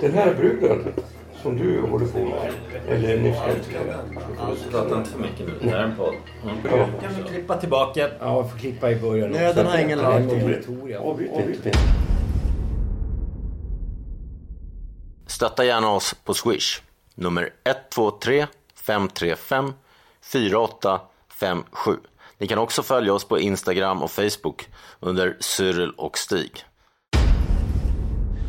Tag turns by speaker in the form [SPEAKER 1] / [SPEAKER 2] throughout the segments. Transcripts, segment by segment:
[SPEAKER 1] Den här bruden som du håller på med, eller ni ska inte
[SPEAKER 2] Prata inte för mycket nu. Det här är en podd. Mm.
[SPEAKER 1] Ja.
[SPEAKER 2] Kan vi klippa tillbaka?
[SPEAKER 3] Ja, vi får klippa i början.
[SPEAKER 2] Nöden har ingen lag.
[SPEAKER 1] Avbryt inte.
[SPEAKER 4] Stötta gärna oss på Swish. Nummer 123 535 4857. Ni kan också följa oss på Instagram och Facebook under Cyril och Stig.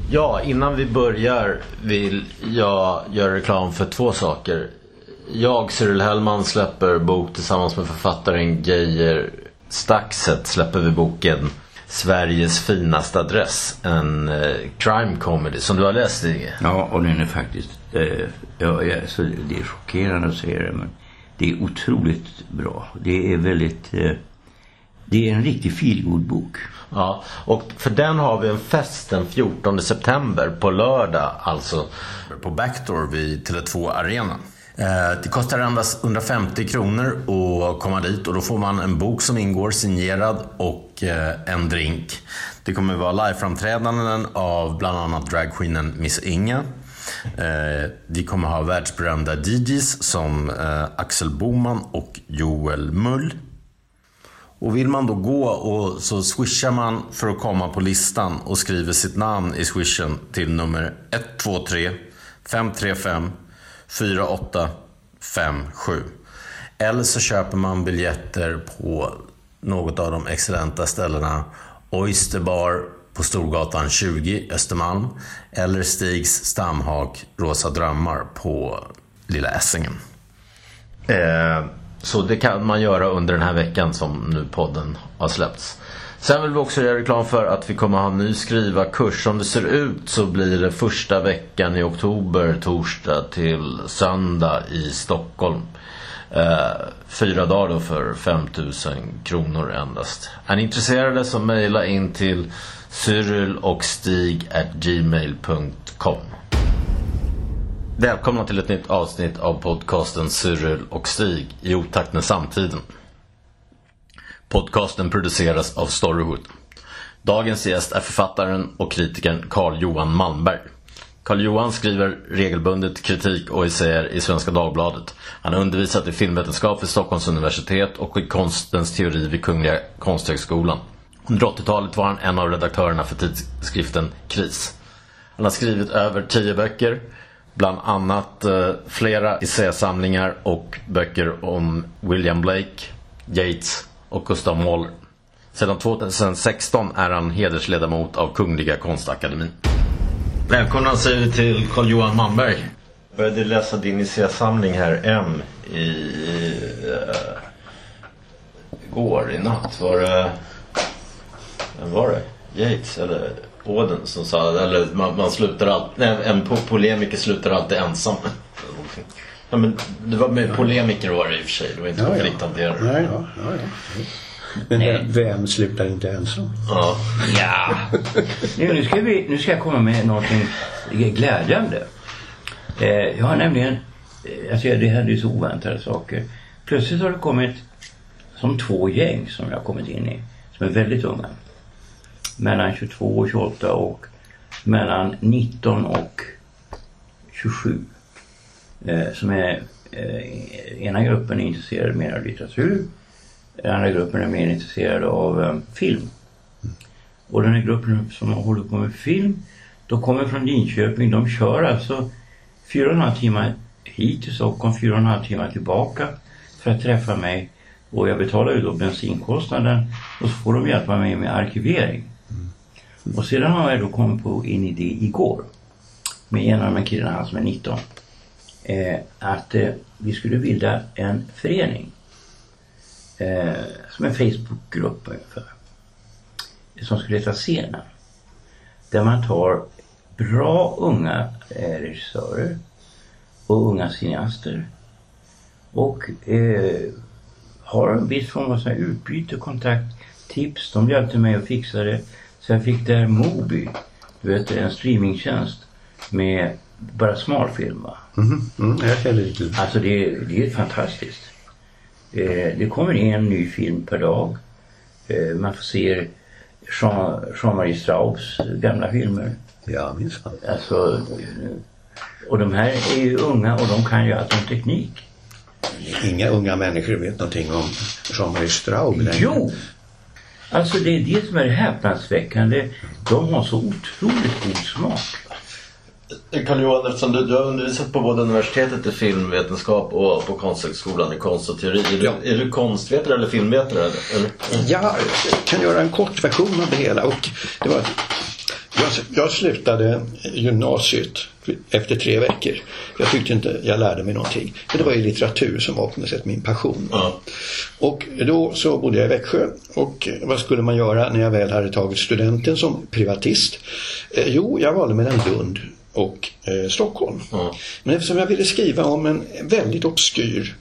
[SPEAKER 4] Ja, innan vi börjar vill jag göra reklam för två saker. Jag, Cyril Hellman, släpper bok tillsammans med författaren Geijer Staxet släpper vi boken Sveriges finaste adress. En eh, crime comedy som du har läst Stig.
[SPEAKER 5] Ja, och den är faktiskt... Eh, ja, ja, så det är chockerande att säga det, men det är otroligt bra. Det är väldigt... Eh, det är en riktig feelgood-bok.
[SPEAKER 4] Ja, och för den har vi en fest den 14 september på lördag, alltså på Backdoor vid Tele2 Arena. Eh, Det kostar endast 150 kronor att komma dit och då får man en bok som ingår signerad och eh, en drink. Det kommer vara liveframträdanden av bland annat dragqueenen Miss Inga. Eh, Vi kommer ha världsberömda DJs som Axel Boman och Joel Mull. Och vill man då gå och så swishar man för att komma på listan och skriver sitt namn i swishen till nummer 123 535 4857. Eller så köper man biljetter på något av de excellenta ställena Oyster Bar på Storgatan 20 Östermalm eller Stigs Stamhak Rosa Drömmar på Lilla Essingen. Eh, så det kan man göra under den här veckan som nu podden har släppts. Sen vill vi också göra reklam för att vi kommer ha en ny skrivarkurs. Som det ser ut så blir det första veckan i oktober, torsdag till söndag i Stockholm. Eh, fyra dagar då för 5000 kronor endast. Är ni intresserade så mejla in till cyrilochstig.gmail.com och stig gmail.com. Välkomna till ett nytt avsnitt av podcasten Cyril och Stig i otakt med samtiden. Podcasten produceras av Storywood. Dagens gäst är författaren och kritikern Carl-Johan Malmberg. Carl-Johan skriver regelbundet kritik och essäer i Svenska Dagbladet. Han har undervisat i filmvetenskap vid Stockholms universitet och i konstens teori vid Kungliga Konsthögskolan. Under 80-talet var han en av redaktörerna för tidskriften Kris. Han har skrivit över tio böcker, bland annat eh, flera essäsamlingar och böcker om William Blake, Yates och Gustav Mahler. Sedan 2016 är han hedersledamot av Kungliga Konstakademin. Välkomna säger vi till Carl-Johan Malmberg. Jag började läsa din essäsamling här, M, i... Uh, igår, i natt. Var det... Vem var det? Yates eller Auden som sa, eller man, man slutar alltid, nej, en po polemiker slutar alltid ensam. Ja, men det var med polemiker var det i och för sig, det var inte konflikthanterare.
[SPEAKER 3] Nej, ja, ja, ja. Men vem- vem slutar inte ensam?
[SPEAKER 4] Ja.
[SPEAKER 5] Ja! Nu, nu, ska vi, nu ska jag komma med någonting glädjande. Eh, jag har nämligen, eh, alltså det händer ju så oväntade saker. Plötsligt har det kommit som två gäng som jag har kommit in i. Som är väldigt unga. Mellan 22 och 28 och mellan 19 och 27. Eh, som är, eh, ena gruppen är intresserad mer av litteratur. Den andra gruppen är mer intresserad av eh, film. Och den här gruppen som håller på med film, de kommer från Linköping. De kör alltså 4,5 timmar hit till Stockholm, 4,5 timmar tillbaka för att träffa mig. Och jag betalar ju då bensinkostnaden och så får de hjälpa mig med arkivering. Och sedan har jag då kommit på en idé igår med en av de här killarna, han som är 19. Eh, att eh, vi skulle bilda en förening. Eh, som en Facebookgrupp ungefär som skulle heta Scenen. Där man tar bra unga eh, regissörer och unga cineaster. Och eh, har en viss form av utbyte, kontakt, tips. De hjälpte mig att fixa det. Jag fick där Mobi, du vet en streamingtjänst med bara smalfilm va?
[SPEAKER 3] Mhm, mm, jag känner lite.
[SPEAKER 5] Alltså det, det är fantastiskt. Eh, det kommer en ny film per dag. Eh, man får se Jean, Jean-Marie Strauss gamla filmer.
[SPEAKER 3] Ja, minsann.
[SPEAKER 5] Alltså, och de här är ju unga och de kan ju allt om teknik.
[SPEAKER 3] Inga unga människor vet någonting om Jean-Marie Straub längre.
[SPEAKER 5] Jo! Alltså det är det som är häpnadsväckande. De har så otroligt god smak.
[SPEAKER 4] Karl Johan, eftersom du, du har undervisat på både universitetet i filmvetenskap och på Konsthögskolan i konst och teori. Är,
[SPEAKER 3] Ja.
[SPEAKER 4] du, är du konstvetare eller filmvetare? Eller?
[SPEAKER 3] Jag kan göra en kort version av det hela. Och det var jag, jag slutade gymnasiet efter tre veckor. Jag tyckte inte jag lärde mig någonting. För det var ju litteratur som var på något sätt min passion.
[SPEAKER 4] Ja.
[SPEAKER 3] Och då så bodde jag i Växjö och vad skulle man göra när jag väl hade tagit studenten som privatist? Eh, jo, jag valde mellan Lund och eh, Stockholm.
[SPEAKER 4] Ja.
[SPEAKER 3] Men eftersom jag ville skriva om en väldigt obskyr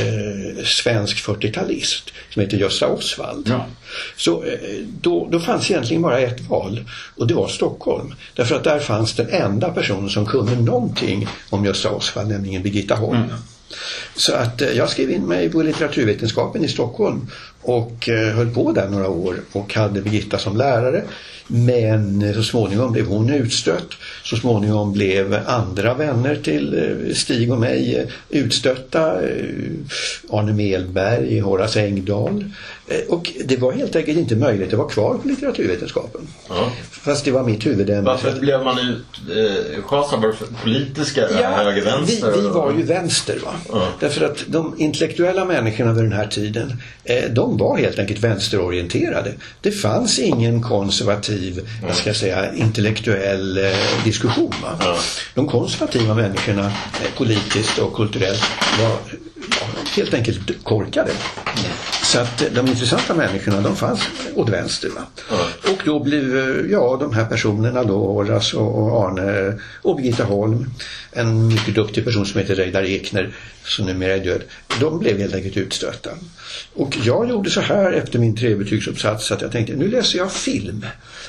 [SPEAKER 3] eh, svensk 40-talist som heter Gösta Osvald.
[SPEAKER 5] Ja.
[SPEAKER 3] Så eh, då, då fanns egentligen bara ett val och det var Stockholm. Därför att där fanns den enda personen som kunde någonting om Gösta Osvald, nämligen Birgitta Holm. Så att eh, jag skrev in mig på litteraturvetenskapen i Stockholm och eh, höll på där några år och hade Birgitta som lärare. Men eh, så småningom blev hon utstött. Så småningom blev andra vänner till eh, Stig och mig eh, utstötta. Eh, Arne Melberg, Horace Engdahl. Eh, Och det var helt enkelt inte möjligt att vara kvar på litteraturvetenskapen.
[SPEAKER 4] Ja.
[SPEAKER 3] Fast det var mitt huvudämne.
[SPEAKER 4] Varför blev man utschasad? Var det för politiska? höger, vänster?
[SPEAKER 3] Vi, vi var ju vänster va.
[SPEAKER 4] Ja.
[SPEAKER 3] Därför att de intellektuella människorna vid den här tiden, eh, de var helt enkelt vänsterorienterade. Det fanns ingen konservativ, ska jag säga, intellektuell eh, diskussion. Va? De konservativa människorna, eh, politiskt och kulturellt, var helt enkelt korkade. Så att de intressanta människorna, de fanns åt vänster. Va? Och då blev, ja, de här personerna då, Horace och Arne och Birgitta Holm, en mycket duktig person som heter Reidar Ekner, som numera är död, de blev helt enkelt utstötta. Och jag gjorde så här efter min trebetygsuppsats att jag tänkte, nu läser jag film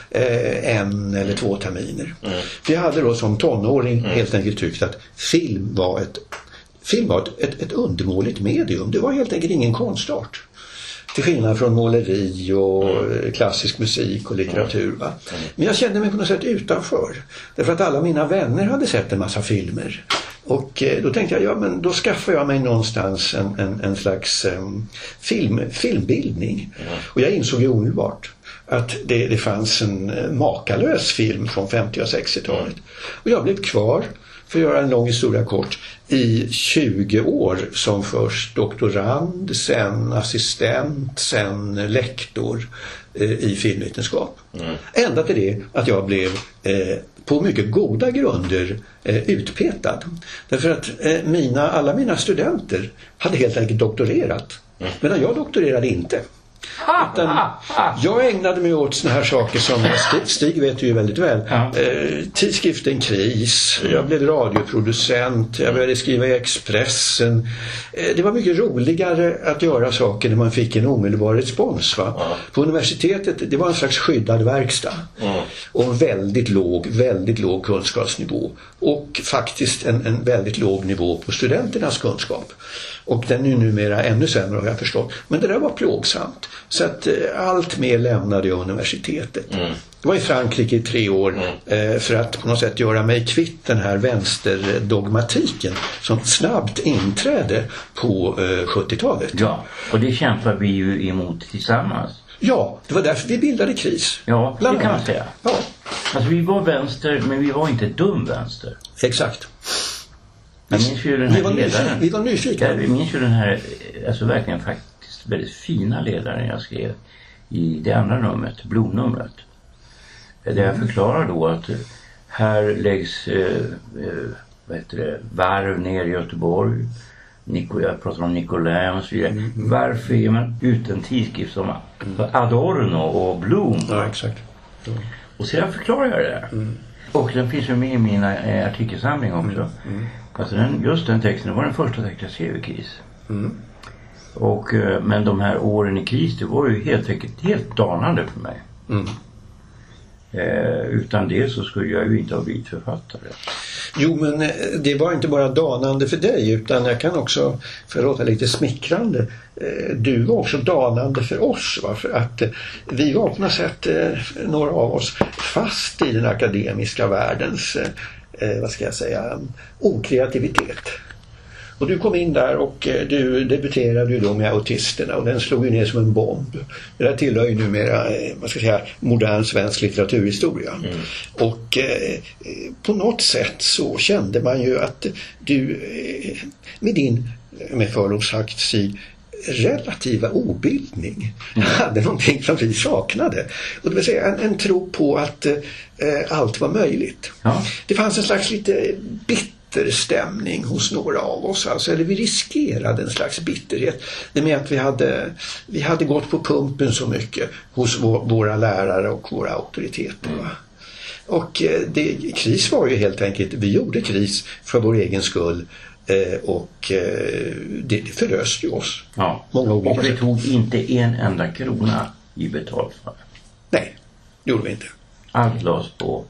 [SPEAKER 3] eh, en eller två terminer. För jag hade då som tonåring helt enkelt tyckt att film var ett Film var ett, ett, ett undermåligt medium. Det var helt enkelt ingen konstart. Till skillnad från måleri och eh, klassisk musik och litteratur. Va? Men jag kände mig på något sätt utanför. Därför att alla mina vänner hade sett en massa filmer. Och eh, då tänkte jag, ja men då skaffar jag mig någonstans en, en, en slags em, film, filmbildning. Och jag insåg ju omedelbart att det, det fanns en eh, makalös film från 50 och 60-talet. Och jag blev kvar, för att göra en lång historia kort, i 20 år som först doktorand, sen assistent, sen lektor eh, i filmvetenskap. Ända till det att jag blev eh, på mycket goda grunder eh, utpetad. Därför att eh, mina, alla mina studenter hade helt enkelt doktorerat. Medan jag doktorerade inte. Utan jag ägnade mig åt såna här saker som Stig, vet ju väldigt väl.
[SPEAKER 5] Ja.
[SPEAKER 3] Eh, tidskriften Kris, jag blev radioproducent, jag började skriva i Expressen. Eh, det var mycket roligare att göra saker när man fick en omedelbar respons. Va? På universitetet, det var en slags skyddad verkstad. Och en väldigt låg, väldigt låg kunskapsnivå. Och faktiskt en, en väldigt låg nivå på studenternas kunskap. Och den är numera ännu sämre har jag förstått. Men det där var plågsamt. Så att eh, allt mer lämnade jag universitetet. Jag var i Frankrike i tre år eh, för att på något sätt göra mig kvitt den här vänsterdogmatiken som snabbt inträdde på eh, 70-talet.
[SPEAKER 5] Ja, och det kämpar vi ju emot tillsammans.
[SPEAKER 3] Ja, det var därför vi bildade KRIS.
[SPEAKER 5] Ja, det kan man säga.
[SPEAKER 3] Ja,
[SPEAKER 5] Alltså vi var vänster, men vi var inte dum vänster.
[SPEAKER 3] exakt.
[SPEAKER 5] Jag minns ju den
[SPEAKER 3] Vi
[SPEAKER 5] här
[SPEAKER 3] nyfiken,
[SPEAKER 5] ledaren.
[SPEAKER 3] vi var nyfikna.
[SPEAKER 5] Jag minns ju den här, alltså verkligen faktiskt väldigt fina ledaren jag skrev i det andra numret, blodnumret. Där jag förklarar då att eh, här läggs, eh, eh, vad heter det, varv ner i Göteborg. Nico, jag pratar om Nicolin och så vidare. Varför ger man ut en tidskrift som Adorno och Blom?
[SPEAKER 3] Ja, exakt.
[SPEAKER 5] Och sedan förklarar jag det. Och den finns ju med i min eh, artikelsamling också. Alltså den, just den texten, det var den första texten jag skrev i KIS. Och, eh, men de här åren i KIS, det var ju helt enkelt helt danande för mig.
[SPEAKER 3] Mm.
[SPEAKER 5] Eh, utan det så skulle jag ju inte ha blivit författare.
[SPEAKER 3] Jo, men eh, det var inte bara danande för dig utan jag kan också, för att låta lite smickrande, eh, du var också danande för oss. Va? För att eh, vi var på något sätt, eh, några av oss, fast i den akademiska världens, eh, eh, vad ska jag säga, okreativitet. Och du kom in där och eh, du debuterade ju då med autisterna och den slog ju ner som en bomb. Det där tillhör ju numera, eh, vad ska jag säga, modern svensk litteraturhistoria. Och eh, eh, på något sätt så kände man ju att du eh, med din, eh, med förlov sagt Stig, relativa obildning hade någonting som vi saknade. Och det vill säga en, en tro på att eh, allt var möjligt.
[SPEAKER 5] Ja.
[SPEAKER 3] Det fanns en slags lite bitter stämning hos några av oss. Alltså, eller vi riskerade en slags bitterhet. Det med att vi hade, vi hade gått på pumpen så mycket hos vå- våra lärare och våra auktoriteter. Va? Och eh, det, kris var ju helt enkelt, vi gjorde kris för vår egen skull och eh, det, det förlöste ju oss.
[SPEAKER 5] Ja.
[SPEAKER 3] Många olika
[SPEAKER 5] Och vi tog inte en enda krona i betalt för det.
[SPEAKER 3] Nej, det gjorde vi inte.
[SPEAKER 5] Allt lades på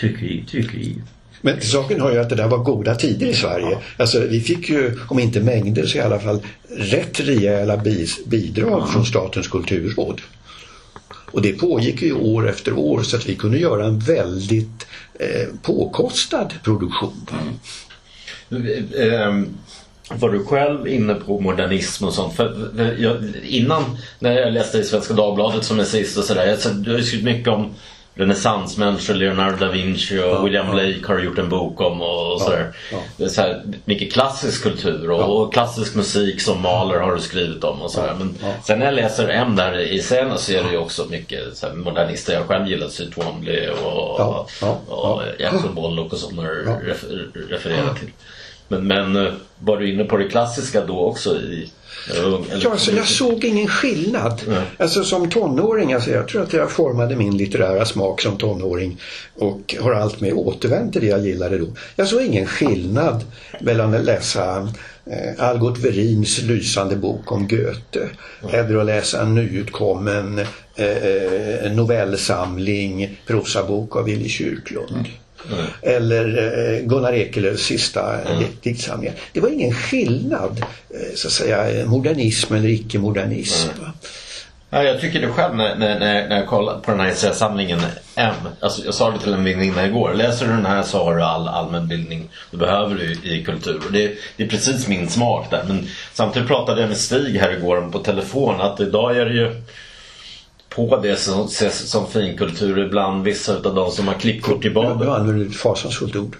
[SPEAKER 5] tryckeri, tryckeri.
[SPEAKER 3] Men saken har ju att det där var goda tider i Sverige. Alltså vi fick ju, om inte mängder så i alla fall rätt rejäla bis, bidrag från Statens kulturråd. Och det pågick ju år efter år så att vi kunde göra en väldigt eh, påkostad produktion.
[SPEAKER 4] Ehm, Var du själv inne på modernism och sånt? För, jag, innan när jag läste i Svenska Dagbladet som är sist och sådär. Du har ju skrivit mycket om renässansmänniskor, Leonardo da Vinci och William Blake har gjort en bok om och sådär.
[SPEAKER 3] ja.
[SPEAKER 4] Är så här, mycket klassisk kultur och, och klassisk musik som Mahler har du skrivit om och sådär. Men sen när jag läser M där i scenen så är det ju också mycket så här, modernister. Jag själv gillar Syd Twombly och,
[SPEAKER 3] Ja, ja,
[SPEAKER 4] och
[SPEAKER 3] ja.
[SPEAKER 4] Jackson Pollock och
[SPEAKER 3] Ja.
[SPEAKER 4] refer, refererar till. Men, men eh, var du inne på det klassiska då också i? Eller-
[SPEAKER 3] Ja, alltså, jag såg ingen skillnad. Alltså som tonåring, alltså, jag tror att jag formade min litterära smak som tonåring och har allt med återvänt till det jag gillade då. Jag såg ingen skillnad mellan att läsa eh, Algot Verins lysande bok om Goethe eller att läsa en nyutkommen eh, novellsamling, prosabok av Willy Kyrklund. Eller eh, Gunnar Ekelöfs sista mm. diktsamlingar. Det var ingen skillnad, eh, så att säga, modernism eller icke-modernism. va.
[SPEAKER 4] Ja, jag tycker det själv när, när, när, när jag kollar på den här essäsamlingen M. Alltså, jag sa det till en väninna igår. Läser du den här så har du all allmänbildning du behöver du i kultur. Och det, det är precis min smak där. Men samtidigt pratade jag med Stig här igår på telefon att idag är det ju på det som ses som finkultur ibland vissa utav de som har klippkort i
[SPEAKER 3] Nu
[SPEAKER 4] baden.
[SPEAKER 3] använder du ett fasansfullt ord.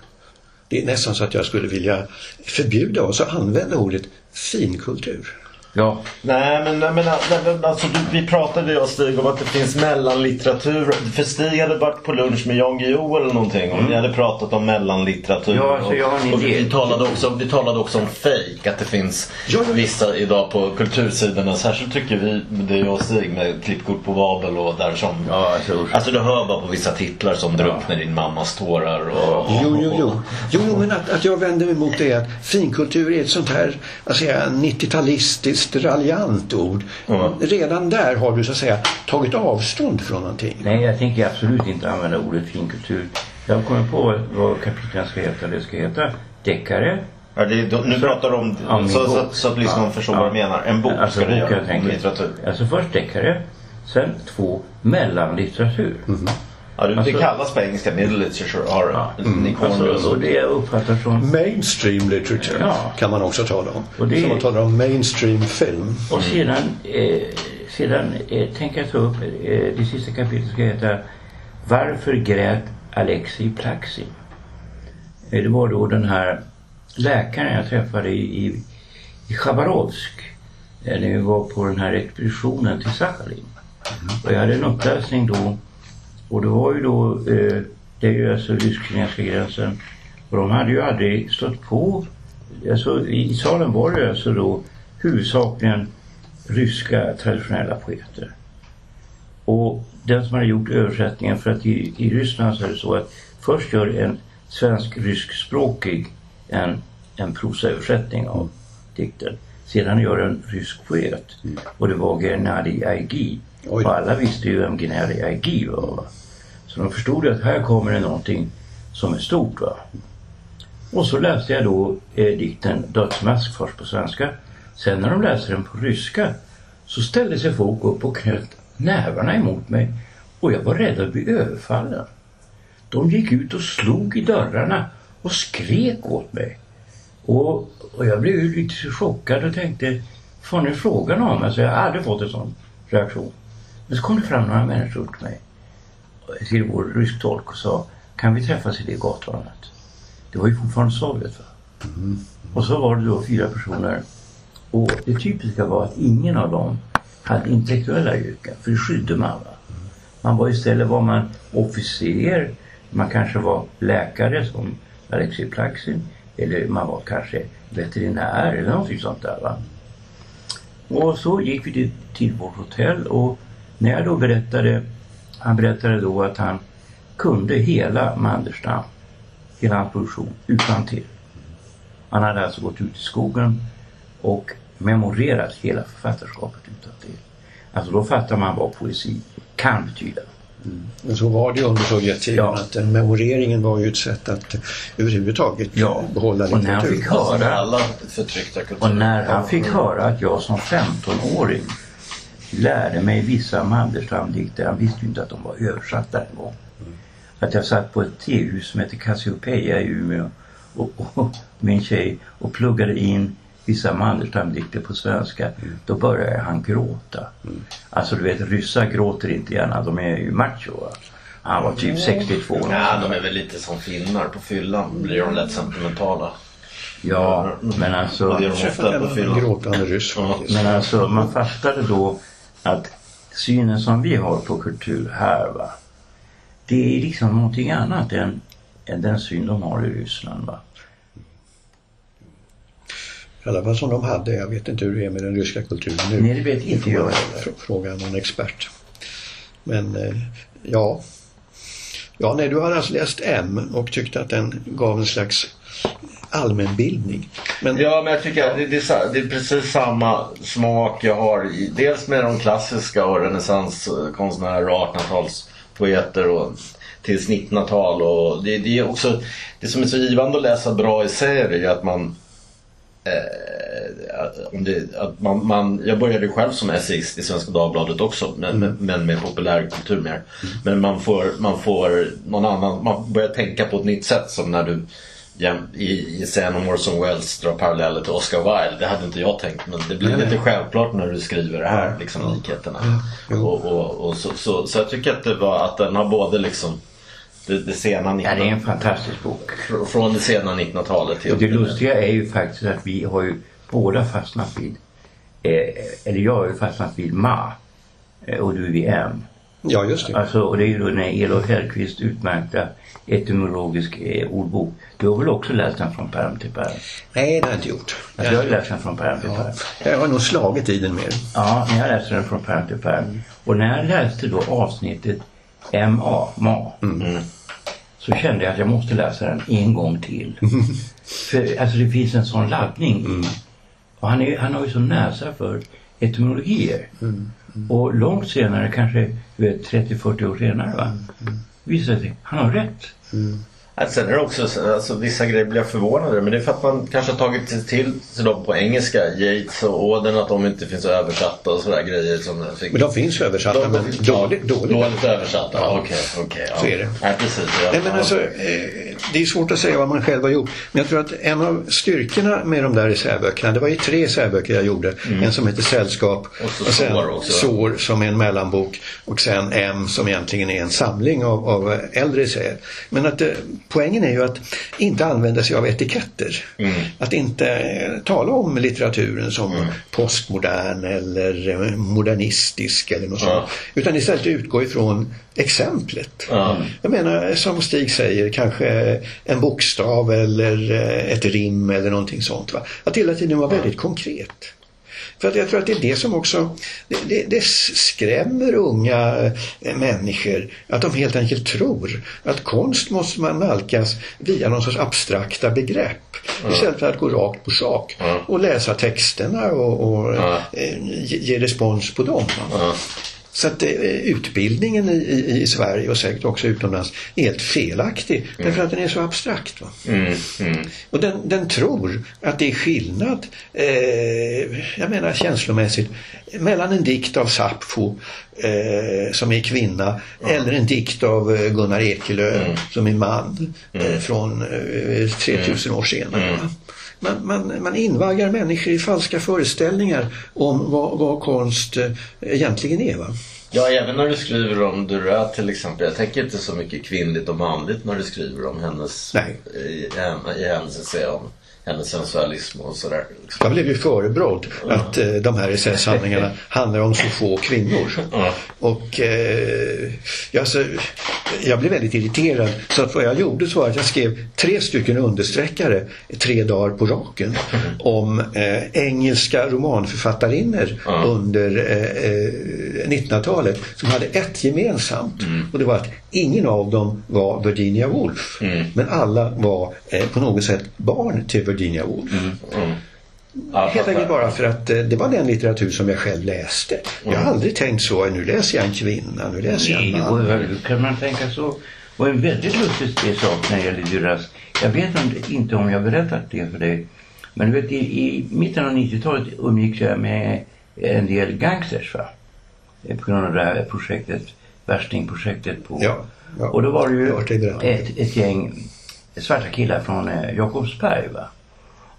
[SPEAKER 3] Det är nästan så att jag skulle vilja förbjuda oss att använda ordet finkultur.
[SPEAKER 5] Ja,
[SPEAKER 4] Nej men, men, men alltså, du, vi pratade jag och Stig om att det finns mellanlitteratur. För Stig hade varit på lunch med Jan Guillou eller någonting och ni hade pratat om mellanlitteratur.
[SPEAKER 5] Mm. Ja, alltså, jag har en
[SPEAKER 4] och, och
[SPEAKER 5] idé.
[SPEAKER 4] vi, talade också, vi talade också om fake att det finns
[SPEAKER 3] Ja, ja.
[SPEAKER 4] vissa idag på kultursidorna. Särskilt tycker vi, det är jag och Stig med klippkort på Babel och där som...
[SPEAKER 5] ja alltså.
[SPEAKER 4] Alltså du hör bara på vissa titlar som drunknar din mammas tårar. Och,
[SPEAKER 3] Jo, jo, jo. Jo, men att, att jag vänder mig mot det är att finkultur är ett sånt här vad säger jag, 90-talistiskt raljant ord. Redan där har du så att säga tagit avstånd från någonting.
[SPEAKER 5] Nej, jag tänker absolut inte använda ordet finkultur. Jag kommer på vad kapitlen ska heta. Det ska heta deckare.
[SPEAKER 4] Ja, det, är- nu pratar du om,
[SPEAKER 5] Ja,
[SPEAKER 4] så, så, så att lyssnaren
[SPEAKER 5] Ja,
[SPEAKER 4] förstår
[SPEAKER 5] ja.
[SPEAKER 4] vad du menar. En bok
[SPEAKER 5] alltså,
[SPEAKER 4] ska du göra
[SPEAKER 5] jag tänker.
[SPEAKER 4] litteratur.
[SPEAKER 5] Alltså först deckare. Sen två mellanlitteratur.
[SPEAKER 4] Ja, det, det
[SPEAKER 5] Alltså-
[SPEAKER 4] kallas på engelska middle literature har
[SPEAKER 5] Ja.
[SPEAKER 4] Och
[SPEAKER 5] Alltså,
[SPEAKER 4] så.
[SPEAKER 5] och det jag uppfattar som...
[SPEAKER 3] Mainstream literature
[SPEAKER 5] Ja.
[SPEAKER 3] kan man också tala om.
[SPEAKER 5] Och det-
[SPEAKER 3] Som man talar om mainstream film.
[SPEAKER 5] Och sedan, eh, sedan eh, tänker jag ta upp eh, det sista kapitlet ska heta Varför grät Alexei Plaxin? Eh, det var då den här läkaren jag träffade i, i, i Chabarovsk eh, när vi var på den här expeditionen till Sachalin. Och jag hade en uppläsning då och det var ju då, eh, det är ju alltså rysk-kinesiska gränsen och de hade ju aldrig stött på, alltså i salen var det ju alltså då huvudsakligen ryska traditionella poeter. Och den som hade gjort översättningen, för att i, i Ryssland så är det så att först gör en svensk-ryskspråkig en, en prosaöversättning av dikten. Sedan gör en rysk poet och det var Gennadij Aigi.
[SPEAKER 3] Oj
[SPEAKER 5] Och alla visste ju vem Gennadij Aigi var. va. Så de förstod ju att här kommer det någonting som är stort. Va? Och så läste jag då eh, dikten Dödsmask först på svenska. Sen när de läste den på ryska så ställde sig folk upp och knöt nävarna emot mig och jag var rädd att bli överfallen. De gick ut och slog i dörrarna och skrek åt mig. Och, och jag blev ju lite chockad och tänkte, får fan är frågan om? Alltså jag har aldrig fått en sån reaktion. Men så kom det fram några människor till mig, till vår rysk tolk och sa, kan vi träffas i det gathörnet? Det var ju fortfarande Sovjet va? Och så var det då fyra personer. Och det typiska var att ingen av dem hade intellektuella yrken, för det skydde man. Va? Man var istället var man officer, man kanske var läkare som Alexej Plaxin eller man var kanske veterinär eller någonting sånt där. Va? Och så gick vi till vårt hotell och när jag då berättade, han berättade då att han kunde hela Manderstam, hela hans produktion utan till. Han hade alltså gått ut i skogen och memorerat hela författarskapet utan till. Alltså då fattar man vad poesi kan betyda.
[SPEAKER 3] Men så var det under Sovjettiden
[SPEAKER 5] Ja.
[SPEAKER 3] att den memoreringen var ju ett sätt att överhuvudtaget
[SPEAKER 5] Ja.
[SPEAKER 3] behålla
[SPEAKER 5] Och när han
[SPEAKER 3] litteratur.
[SPEAKER 5] fick
[SPEAKER 4] Alltså
[SPEAKER 5] höra
[SPEAKER 4] alla förtryckta
[SPEAKER 5] Och
[SPEAKER 4] kulturer.
[SPEAKER 5] när han fick höra att jag som 15-åring lärde mig vissa Manderstam-dikter, han visste ju inte att de var översatta en gång. Att jag satt på ett tehus som heter Cassiopeia i Umeå och, och, med en tjej och pluggade in vissa Manderstam-dikter på svenska. Då började han gråta. Alltså du vet, ryssar gråter inte gärna, de är ju macho. Va? Han var typ 62.
[SPEAKER 4] Ja, de är väl lite som finnar på fyllan. Blir de lätt sentimentala.
[SPEAKER 5] Ja, men alltså...
[SPEAKER 4] Och det är de ofta på fyllan.
[SPEAKER 3] gråtande ryss.
[SPEAKER 5] Men alltså man fattade då att synen som vi har på kultur här va. Det är liksom någonting annat än, än den syn de har i Ryssland va.
[SPEAKER 3] I alla fall som de hade. Jag vet inte hur det är med den ryska kulturen nu.
[SPEAKER 5] Nej, det vet inte jag heller.
[SPEAKER 3] Frå- Fråga någon expert. Men eh, ja. Ja, nej, du har alltså läst M och tyckte att den gav en slags allmänbildning. Men
[SPEAKER 4] Ja, men jag tycker att det, det, är, det är precis samma smak jag har i, dels med de klassiska och renässanskonstnärer och 1800-talspoeter och tills 1900-tal. Och det, det är också, det som är så givande att läsa bra essäer är att man eh, att- om det, att man, man, jag började själv som essayist i Svenska Dagbladet också men, men, men med populärkultur mer. Men man får, man får någon annan, man börjar tänka på ett nytt sätt som när du i, i om Orson Welles drar paralleller till Oscar Wilde. Det hade inte jag tänkt men det blir lite självklart när du skriver det här, liksom likheterna. Och, och, och så, så, så jag tycker att det var att den har både liksom det, det sena
[SPEAKER 5] Ja, det är
[SPEAKER 4] 1900
[SPEAKER 5] en fantastisk bok.
[SPEAKER 4] fr- från det sena 1900-talet till
[SPEAKER 5] Och det lustiga är ju faktiskt att vi har ju båda fastnat vid, eh, eller jag har ju fastnat vid Ma eh, och du vid M.
[SPEAKER 3] ja, just det.
[SPEAKER 5] Alltså, och det är ju då den här Elof Hellqvist utmärkta etymologisk eh, ordbok. Du har väl också läst den från pärm till pärm?
[SPEAKER 3] Nej, det har jag inte gjort.
[SPEAKER 5] Alltså, jag har läst den från pärm till pärm.
[SPEAKER 3] Jag har nog slagit i den mer.
[SPEAKER 5] Ja, jag läste den från pärm till pärm. Och när jag läste då avsnittet MA, MA, så kände jag att jag måste läsa den en gång till. För alltså det finns en sån laddning. Och han, är, han har ju sån näsa för etymologier. Och långt senare, kanske du vet, 30-40 år senare, va? visar det sig han har rätt.
[SPEAKER 4] Alltså, sen är det också så- alltså, vissa grejer blir jag förvånad över men det är för att man kanske har tagit till, till sig dem på engelska. Yates och Auden att de inte finns översatta och sådär grejer som fick.
[SPEAKER 3] Men de finns översatta,
[SPEAKER 4] De-
[SPEAKER 3] men
[SPEAKER 4] ja,
[SPEAKER 3] dåligt. dåligt.
[SPEAKER 4] Dåligt översatta, okej. okej, ja.
[SPEAKER 3] Så är det.
[SPEAKER 4] Nej, precis. Ja.
[SPEAKER 3] Nej, men
[SPEAKER 4] Ja.
[SPEAKER 3] alltså, eh, det är svårt att säga vad man själv har gjort. Men jag tror att en av styrkorna med de där essäböckerna, det var ju tre essäböcker jag gjorde. En som heter Sällskap
[SPEAKER 4] Mm. Och så Sår också?
[SPEAKER 3] Sår som är en mellanbok och sen M som egentligen är en samling av, av äldre essäer. Men att eh, poängen är ju att inte använda sig av etiketter.
[SPEAKER 4] Mm.
[SPEAKER 3] Att inte eh, tala om litteraturen som
[SPEAKER 4] Mm.
[SPEAKER 3] postmodern eller eh, modernistisk eller något
[SPEAKER 4] Ja.
[SPEAKER 3] sånt. Utan istället utgå ifrån exemplet.
[SPEAKER 4] Ja.
[SPEAKER 3] Jag menar som Stig säger, kanske en bokstav eller eh, ett rim eller någonting sånt. Va? Att hela tiden vara väldigt konkret. För att jag tror att det är det som också det, det, det skrämmer unga eh, människor. Att de helt enkelt tror att konst måste man nalkas via någon sorts abstrakta begrepp. Mm. Istället för att gå rakt på sak mm. och läsa texterna och, och mm. ge, ge respons på dem. Så att eh, utbildningen i, i, i, Sverige och säkert också utomlands är helt felaktig mm. därför att den är så abstrakt. Mm. Mm. Och den, den, tror att det är skillnad, eh, jag menar känslomässigt, mellan en dikt av Sappho eh, som är kvinna eller en dikt av eh, Gunnar Ekelöf mm. som är man eh, mm. från 3000 år senare. Man, man, man invaggar människor i falska föreställningar om vad, vad konst eh, egentligen är. Va?
[SPEAKER 4] Ja, även när du skriver om Durat till exempel. Jag tänker inte så mycket kvinnligt och manligt när du skriver om hennes,
[SPEAKER 3] Nej.
[SPEAKER 4] I, i, hennes essä om hennes sensualism och sådär.
[SPEAKER 3] Liksom. Jag blev ju förebrådd mm. att eh, de här essäsamlingarna handlar om så få kvinnor. Mm. Och eh, alltså, jag blev väldigt irriterad så att vad jag gjorde så var att jag skrev tre stycken understreckare tre dagar på raken mm. om eh, engelska romanförfattarinnor under 1900-talet eh, eh, som hade ett gemensamt mm. och det var att ingen av dem var Virginia Woolf mm. men alla var eh, på något sätt barn till Virginia Woolf. Mm. Mm. Helt enkelt bara för att eh, det var den litteratur som jag själv läste. Jag har mm. aldrig tänkt så, nu läser jag en kvinna, nu läser jag en man.
[SPEAKER 5] Hur kan man tänka så? Och en väldigt lustig sak när det gäller Duras. Jag vet inte om jag berättat det för dig. Men du vet, i, i mitten av 90-talet umgicks jag med en del gangsters va? På grund av det här projektet, värstingprojektet på...
[SPEAKER 3] Ja, ja.
[SPEAKER 5] Och då var det ju ett, ett gäng svarta killar från eh, Jakobsberg va?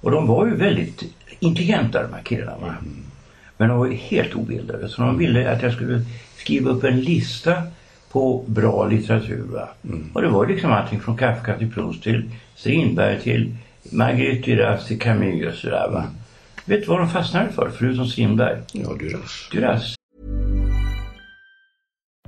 [SPEAKER 5] Och de var ju väldigt intelligenta de här killarna. Mm. Men de var helt obildade så de ville att jag skulle skriva upp en lista på bra litteratur. Mm. Och det var liksom allting från Kafka till Proust till Strindberg till Marguerite Duras till Camus och sådär va. Mm. Vet du vad de fastnade för förutom Strindberg?
[SPEAKER 3] Ja, Duras.
[SPEAKER 5] Duras.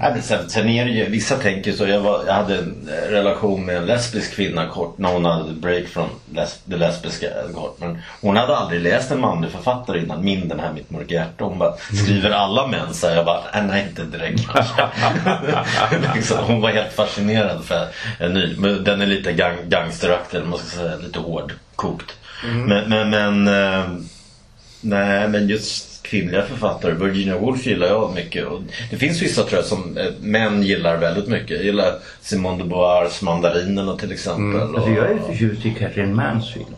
[SPEAKER 4] Ja, sen, sen är det ju, vissa tänker så. Jag, var, jag hade en relation med en lesbisk kvinna kort när hon hade break från les, det lesbiska kort. Men hon hade aldrig läst en manlig författare innan. Min den här Mitt mörka hjärta. Hon bara, skriver alla män? Så jag bara, nej inte direkt liksom, hon var helt fascinerad för en ny. Men den är lite gang, gangsteraktig, man ska säga. Lite hård, kokt. Mm. Men, men, men äh, nej men just kvinnliga författare. Virginia Woolf gillar jag mycket. Och det finns vissa tror jag som eh, män gillar väldigt mycket. Jag gillar Simone de Beauvoirs Mandarinerna till exempel. Mm.
[SPEAKER 5] Alltså, jag är förtjust i Catherine Mansfield.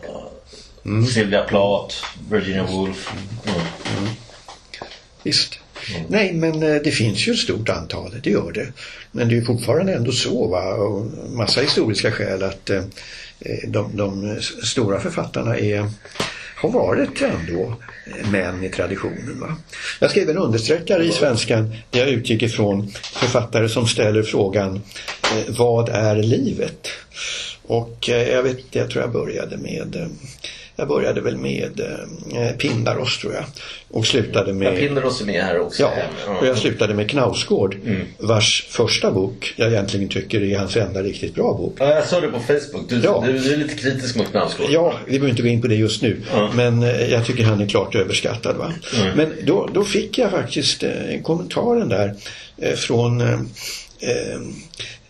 [SPEAKER 4] Mm. Sylvia Plath, Virginia Woolf. Mm.
[SPEAKER 3] mm. Visst. Mm. Nej, men eh, det finns ju ett stort antal, det gör det. Men det är fortfarande ändå så, va? och massa historiska skäl att eh, de, de stora författarna är har varit ändå eh, män i traditionen. Va? Jag skrev en understreckare i Svenskan där jag utgick ifrån författare som ställer frågan eh, Vad är livet? Och eh, jag vet jag tror jag började med eh, jag började väl med eh, Pindaros tror jag. Och slutade med...
[SPEAKER 4] Ja, Pindaros är med här också.
[SPEAKER 3] Ja, och jag slutade med Knausgård. Mm. Vars första bok jag egentligen tycker är hans enda riktigt bra bok.
[SPEAKER 4] Ja, jag såg det på Facebook. Du, ja. du, du är lite kritisk mot Knausgård.
[SPEAKER 3] Ja, vi behöver inte gå in på det just nu. Mm. Men jag tycker han är klart överskattad. Va? Mm. Men då, då fick jag faktiskt eh, kommentaren där eh, från eh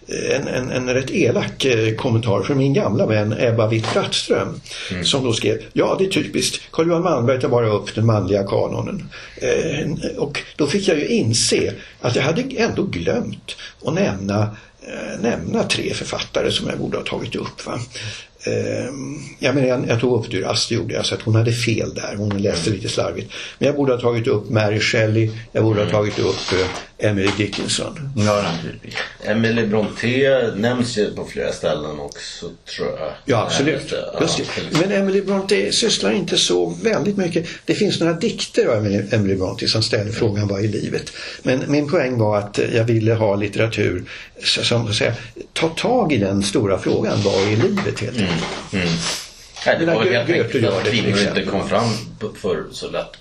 [SPEAKER 3] en, en, en rätt elak eh, kommentar från min gamla vän Ebba Witt-Brattström mm. som då skrev Ja det är typiskt, Carl-Johan Malmberg tar bara upp den manliga kanonen. Eh, och då fick jag ju inse att jag hade ändå glömt att nämna eh, nämna tre författare som jag borde ha tagit upp. Va? Eh, jag, menar, jag, jag tog upp Duras, gjorde jag, så att hon hade fel där. Hon läste lite slarvigt. Men jag borde ha tagit upp Mary Shelley, jag borde ha mm. tagit upp eh, Emily Dickinson.
[SPEAKER 4] Ja, naturligtvis. Emily Brontë nämns ju på flera ställen också, tror jag.
[SPEAKER 3] Ja, absolut. Ja, Men Emily Brontë sysslar inte så väldigt mycket. Det finns några dikter av Emily, Brontë som ställer frågan vad är livet? Men min poäng var att jag ville ha litteratur som så att säga, tar tag i den stora frågan, vad är livet helt enkelt? Mm. Mm.
[SPEAKER 4] Nej, det var väl helt enkelt att kvinnor inte kom fram p- för så lätt.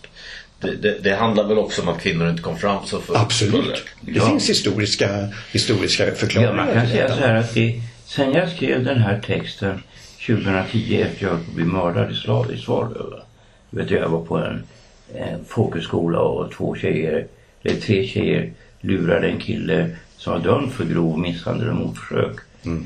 [SPEAKER 4] Det, det, det handlar väl också om att kvinnor inte kom fram så för
[SPEAKER 3] Absolut. Det
[SPEAKER 5] Ja.
[SPEAKER 3] finns historiska, historiska
[SPEAKER 5] Ja,
[SPEAKER 3] förklaringar
[SPEAKER 5] man kan säga så här att det, sen jag skrev den här texten 2010 efter jag blev mördad i Slav i Svalöv. Vet du, jag var på en, en folkhögskola och två tjejer, eller tre tjejer lurade en kille som var dömd för grov misshandel och mordförsök.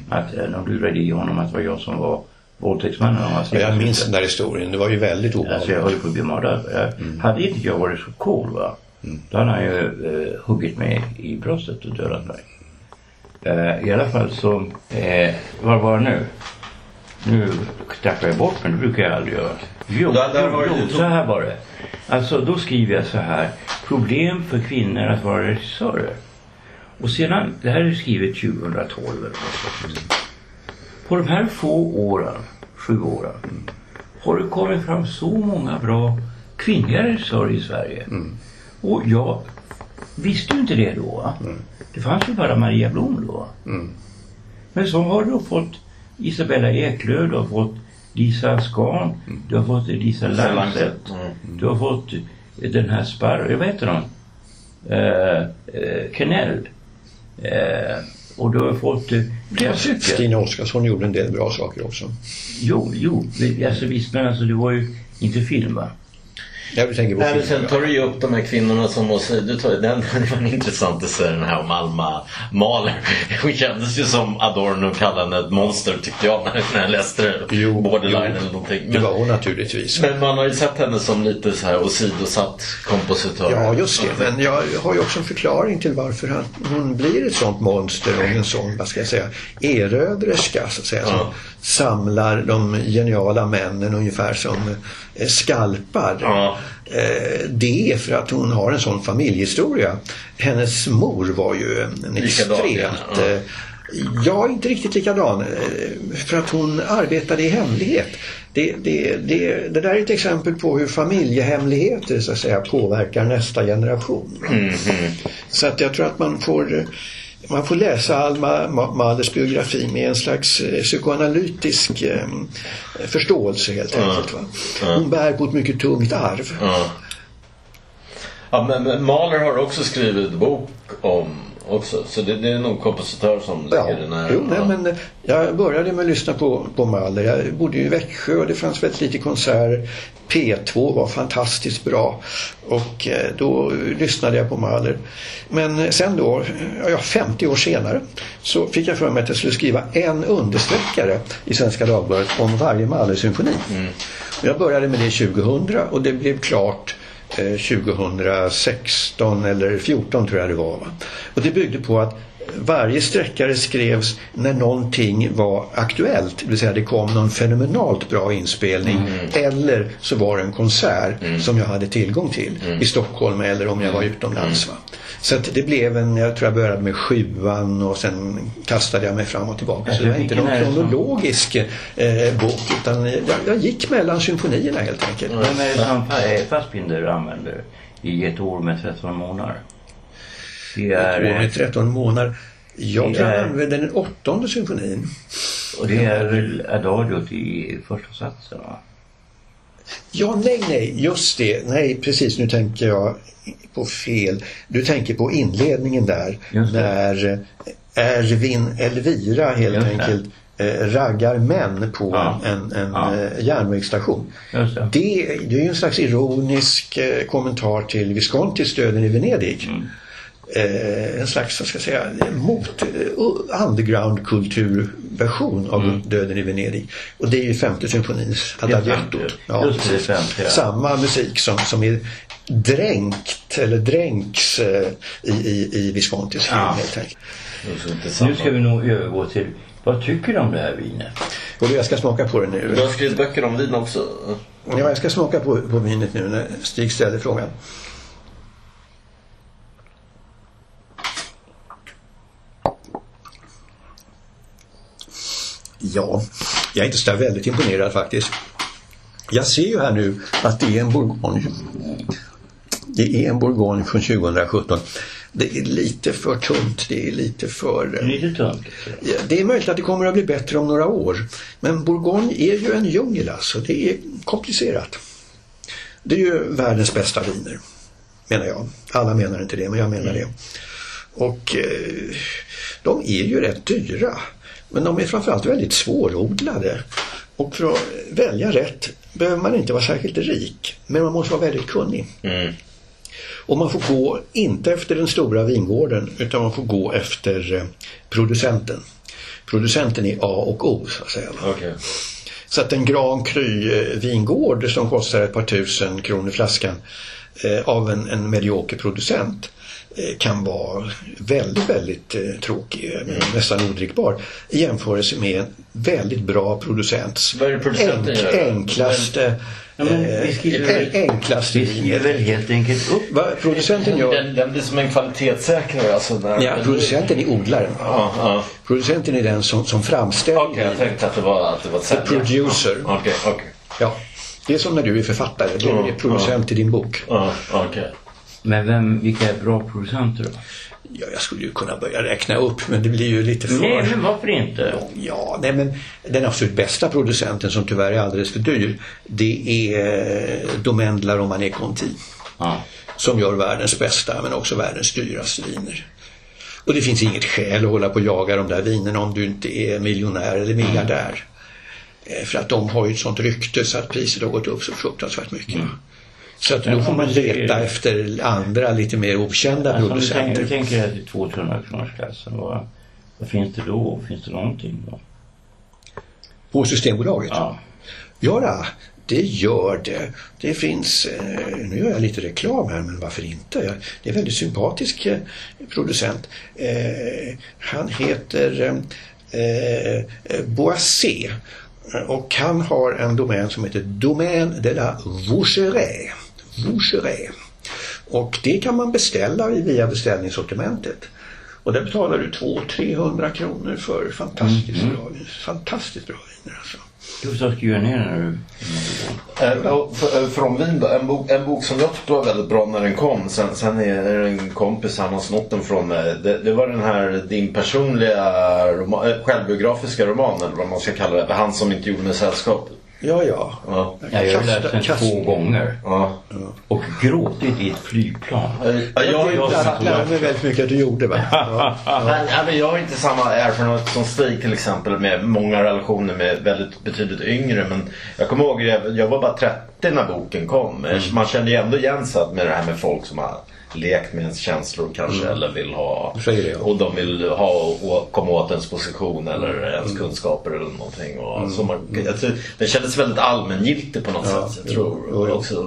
[SPEAKER 5] Att eh, de lurade i honom att det var jag som var våldtäktsmannen. och han
[SPEAKER 3] Ja, jag minns den där historien. Det var ju väldigt
[SPEAKER 5] Alltså jag
[SPEAKER 3] obehagligt.
[SPEAKER 5] höll på att bli mördad. Jag, Hade inte jag varit så cool va. Då hade han ju eh, huggit mig i bröstet och dödat mig. Eh, I alla fall så, eh, var var jag nu? Nu tappar jag bort men det brukar jag aldrig göra. Jo,
[SPEAKER 4] Där- där var det
[SPEAKER 5] jo, så här var det. Alltså då skriver jag så här. Problem för kvinnor att vara regissörer. Och sedan, det här är skrivet 2012 eller vad. På de här få åren, sju åren, har det kommit fram så många bra kvinnliga regissörer i Sverige. Och jag visste ju inte det då. va? Det fanns ju bara Maria Blom då. Men så har du fått Isabella Eklöf, du har fått Lisa Skan, du har fått Lisa Lancet, du har fått den här Sparrow, vad heter hon? Eh, eh, Kennell. Eh, och du har fått eh, flera stycken.
[SPEAKER 3] Stina Oskarsson gjorde en del bra saker också.
[SPEAKER 5] Jo, jo, alltså visst men alltså det var ju inte film va?
[SPEAKER 3] Ja, du tänker på
[SPEAKER 4] Nej, men
[SPEAKER 3] film,
[SPEAKER 4] sen tar du ju upp de här kvinnorna som måste, du tar, den det var intressant essäe den här om Alma Mahler. Hon kändes ju som Adorno kallade henne ett monster tyckte jag när, jag läste det.
[SPEAKER 3] Jo,
[SPEAKER 4] Borderline
[SPEAKER 3] jo.
[SPEAKER 4] eller någonting.
[SPEAKER 3] Det
[SPEAKER 4] Men,
[SPEAKER 3] var hon naturligtvis.
[SPEAKER 4] men man har ju sett henne som lite så här åsidosatt kompositör.
[SPEAKER 3] Ja, just det. Men jag har ju också en förklaring till varför han, hon blir ett sånt monster och en sån, vad ska jag säga, erövrerska så att säga. Som
[SPEAKER 4] Ja.
[SPEAKER 3] samlar de geniala männen ungefär som eh, skalpar.
[SPEAKER 4] Ja.
[SPEAKER 3] Eh, Det är för att hon har en sån familjehistoria. Hennes mor var ju en extremt eh, Ja, inte riktigt likadan. För att hon arbetade i hemlighet. Det, det, det, det där är ett exempel på hur familjehemligheter så att säga, påverkar nästa generation. Så att jag tror att man får, man får läsa Alma Ma- Mahlers biografi med en slags eh, psykoanalytisk eh, förståelse helt enkelt. Va? Hon bär på ett mycket tungt arv.
[SPEAKER 4] Ja. Ja, men, men Mahler har också skrivit bok om också. Så det, det är nog kompositör som
[SPEAKER 3] Ja,
[SPEAKER 4] ligger nära.
[SPEAKER 3] jo, nej, men eh, jag började med att lyssna på, på Mahler. Jag bodde i Växjö och det fanns väldigt lite konserter. P2 var fantastiskt bra och eh, då lyssnade jag på Mahler. Men eh, sen då, ja, 50 år senare, så fick jag för mig att jag skulle skriva en understreckare i Svenska Dagbladet om varje Mahler-symfoni. Och jag började med det 2000 och det blev klart 2016 eller 14 tror jag det var. Va? Och det byggde på att varje sträckare skrevs när någonting var aktuellt. Det vill säga det kom någon fenomenalt bra inspelning. Eller så var det en konsert som jag hade tillgång till i Stockholm eller om jag var utomlands. Va? Så att det blev en, jag tror jag började med sjuan och sen kastade jag mig fram och tillbaka. Så det var inte någon kronologisk eh, bok utan jag, jag gick mellan symfonierna helt enkelt.
[SPEAKER 5] Vem är det som Fassbinder använder i ett år med 13 månader? Det är,
[SPEAKER 3] Ett år med
[SPEAKER 5] eh,
[SPEAKER 3] 13 månader. Jag
[SPEAKER 5] Det
[SPEAKER 3] tror jag
[SPEAKER 5] är-
[SPEAKER 3] använde den åttonde symfonin.
[SPEAKER 5] och det är väl adagiot i första satsen va?
[SPEAKER 3] Ja, nej, nej, just det. Nej, precis. Nu tänker jag på fel. Du tänker på inledningen där. När eh, Erwin Elvira helt
[SPEAKER 5] Just
[SPEAKER 3] enkelt eh, raggar män på
[SPEAKER 5] Ja.
[SPEAKER 3] en, en
[SPEAKER 5] Ja.
[SPEAKER 3] eh, järnvägsstation.
[SPEAKER 5] Det.
[SPEAKER 3] Det, det är ju en slags ironisk eh, kommentar till Viscontis Döden i Venedig.
[SPEAKER 5] Mm.
[SPEAKER 3] Eh, en slags, vad ska jag säga, mot eh, underground-kulturversion av
[SPEAKER 5] Mm.
[SPEAKER 3] Döden i Venedig. Och det är ju femte symfonins
[SPEAKER 5] det, femte, ja.
[SPEAKER 3] Samma musik som, som är dränkt, eller dränks eh, i, i, i Viscontis film
[SPEAKER 5] Ja.
[SPEAKER 3] helt enkelt.
[SPEAKER 5] Nu ska vi nog övergå till, vad tycker du om det här vinet?
[SPEAKER 3] Och jag ska smaka på det
[SPEAKER 4] Du
[SPEAKER 3] nu.
[SPEAKER 4] har skrivit böcker om vin också.
[SPEAKER 3] Ja, jag ska smaka på, på vinet nu när Stig ställer frågan. Ja, jag är inte så väldigt imponerad faktiskt. Jag ser ju här nu att det är en Bourgogne. Det är en Bourgogne från 2017. Det är lite för tunt, det är lite för... eh,
[SPEAKER 5] Lite tunt.
[SPEAKER 3] Det är möjligt att det kommer att bli bättre om några år. Men Bourgogne är ju en djungel alltså. Det är komplicerat. Det är ju världens bästa viner, menar jag. Alla menar inte det, men jag menar det. Och eh, de är ju rätt dyra. Men de är framförallt väldigt svårodlade. Och för att välja rätt behöver man inte vara särskilt rik. Men man måste vara väldigt kunnig. Och man får gå, inte efter den stora vingården, utan man får gå efter eh, producenten. Producenten är A och O, så att säga.
[SPEAKER 4] Okej.
[SPEAKER 3] Så att en Grand Cru eh, vingård som kostar ett par tusen kronor flaskan eh, av en, en medioker producent kan vara väldigt, väldigt eh, tråkig, eh, nästan odrickbar i jämförelse med en väldigt bra producents
[SPEAKER 4] Vad är det producenten gör?
[SPEAKER 3] enklaste,
[SPEAKER 5] Ja,
[SPEAKER 3] eh,
[SPEAKER 5] skriver-
[SPEAKER 3] en- enklaste
[SPEAKER 5] Vi skriver väl helt enkelt upp
[SPEAKER 3] Vad producenten gör,
[SPEAKER 4] Den, den blir som en kvalitetssäkrare alltså. När,
[SPEAKER 3] ja, producenten är odlaren.
[SPEAKER 4] Ja, ja.
[SPEAKER 3] Producenten är den som, som framställer
[SPEAKER 4] Okej, jag tänkte att det var, att det var ett
[SPEAKER 3] The producer.
[SPEAKER 4] Okej, okej.
[SPEAKER 3] Ja. Det är som när du är författare, du är
[SPEAKER 4] Ja,
[SPEAKER 3] producent till din bok.
[SPEAKER 4] Ja, okej.
[SPEAKER 5] Men vem, vilka är bra producenter då?
[SPEAKER 3] Ja, jag skulle ju kunna börja räkna upp men det blir ju lite för...
[SPEAKER 5] Nej, men varför inte?
[SPEAKER 3] Ja, nej men den absolut bästa producenten som tyvärr är alldeles för dyr det är eh, Domaine de la Romanée Conti
[SPEAKER 5] Ja.
[SPEAKER 3] som gör världens bästa men också världens dyraste viner. Och det finns inget skäl att hålla på och jaga de där vinerna om du inte är miljonär eller miljardär. Eh, För att de har ju ett sånt rykte så att priset har gått upp så fruktansvärt mycket. Så att då får man leta efter andra lite mer okända
[SPEAKER 5] Alltså, om du tänker,
[SPEAKER 3] producenter.
[SPEAKER 5] du tänker att i 200 kronors klassen, vad, vad finns det då? Finns det någonting då?
[SPEAKER 3] På Systembolaget?
[SPEAKER 5] Ja.
[SPEAKER 3] Ja, det gör det. Det finns, eh, nu gör jag lite reklam här men varför inte? Det är en väldigt sympatisk eh, producent. Eh, han heter Boissé och han har en domän som heter Domaine de la Voucheray. Voucheray. Och det kan man beställa via beställningssortimentet. Och där betalar du 200-300 kronor för fantastiskt bra Fantastiskt bra viner alltså.
[SPEAKER 5] Gustav skriver ner när du...
[SPEAKER 4] Eh, eh, Från Wien då, en bok, en bok som jag tyckte var väldigt bra när den kom. Sen, sen är det en kompis, han har snott den från mig. Det, det var den här din personliga roman, eh, självbiografiska roman eller vad man ska kalla det. Han som inte gjorde mig sällskap.
[SPEAKER 3] Ja, ja.
[SPEAKER 4] Ja.
[SPEAKER 5] Ja, jag har läst den två gånger.
[SPEAKER 4] Ja.
[SPEAKER 5] Och gråtit i ett flygplan.
[SPEAKER 4] Jag,
[SPEAKER 5] Jag-
[SPEAKER 3] lärde mig väldigt mycket att du gjorde va? Ja.
[SPEAKER 4] Ja, men jag har inte samma erfarenhet som Stig till exempel med många relationer med väldigt betydligt yngre. Men jag kommer ihåg, jag, jag var bara 30 när boken kom. Man kände ju ändå igen sig med det här med folk som har lekt med ens känslor kanske eller vill ha
[SPEAKER 3] det, ja.
[SPEAKER 4] och de vill ha och komma åt ens position eller ens kunskaper eller någonting. Och så man, jag tror, den kändes väldigt allmängiltig på något
[SPEAKER 3] Ja,
[SPEAKER 4] sätt. Jag tror
[SPEAKER 3] jo, jo.
[SPEAKER 4] också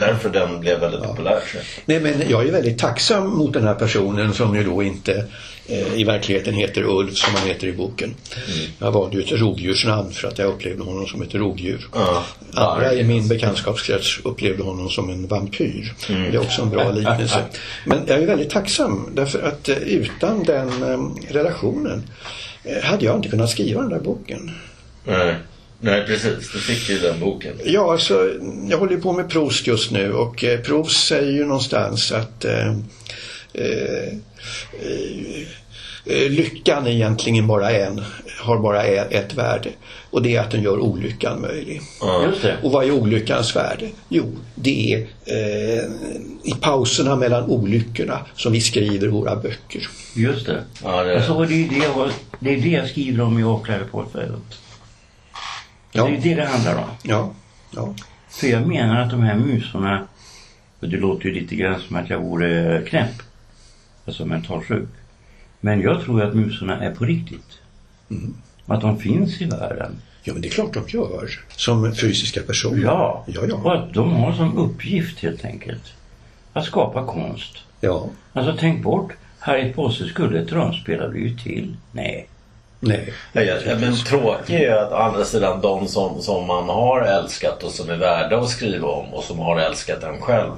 [SPEAKER 4] därför den blev väldigt populär. tror jag.
[SPEAKER 3] Nej men jag är väldigt tacksam mot den här personen som ju då inte i verkligheten heter Ulf som han heter i boken. Jag valde ju ett rovdjursnamn för att jag upplevde honom som ett rovdjur.
[SPEAKER 4] Ja.
[SPEAKER 3] Andra i min bekantskapskrets upplevde honom som en vampyr. Det är också en bra liknelse. Men jag är väldigt tacksam därför att eh, utan den eh, relationen eh, hade jag inte kunnat skriva den där boken.
[SPEAKER 4] Nej. Nej precis, du fick ju den boken.
[SPEAKER 3] Ja, alltså, jag håller på med Proust just nu och eh, Proust säger ju någonstans att eh, eh, eh, eh, lyckan är egentligen bara en, har bara ett värde och det är att den gör olyckan möjlig.
[SPEAKER 5] Det.
[SPEAKER 3] Och vad är olyckans värde? Jo, det är eh, i pauserna mellan olyckorna som vi skriver våra böcker.
[SPEAKER 5] Just det.
[SPEAKER 4] Ja, det-
[SPEAKER 5] Alltså, det, är det, jag, det är det jag skriver om i fältet.
[SPEAKER 3] Ja.
[SPEAKER 5] Det är det det handlar om.
[SPEAKER 3] Ja, ja.
[SPEAKER 5] För jag menar att de här musorna, och det låter ju lite grann som att jag vore knäpp. Alltså mentalsjuk. Men jag tror att musorna är på riktigt. Att de finns i världen.
[SPEAKER 3] ja men det är klart de gör. Som fysiska personer.
[SPEAKER 5] Ja.
[SPEAKER 3] ja,
[SPEAKER 5] Och
[SPEAKER 3] ja.
[SPEAKER 5] att de har som uppgift helt enkelt att skapa konst.
[SPEAKER 3] ja.
[SPEAKER 5] Alltså tänk bort, Harriet Posse skulle ett drömspel ha blivit till? Nej.
[SPEAKER 3] Nej.
[SPEAKER 4] Ja, ja, ja, men tråkigt är ju att å andra sidan de som, som man har älskat och som är värda att skriva om och som har älskat en själv.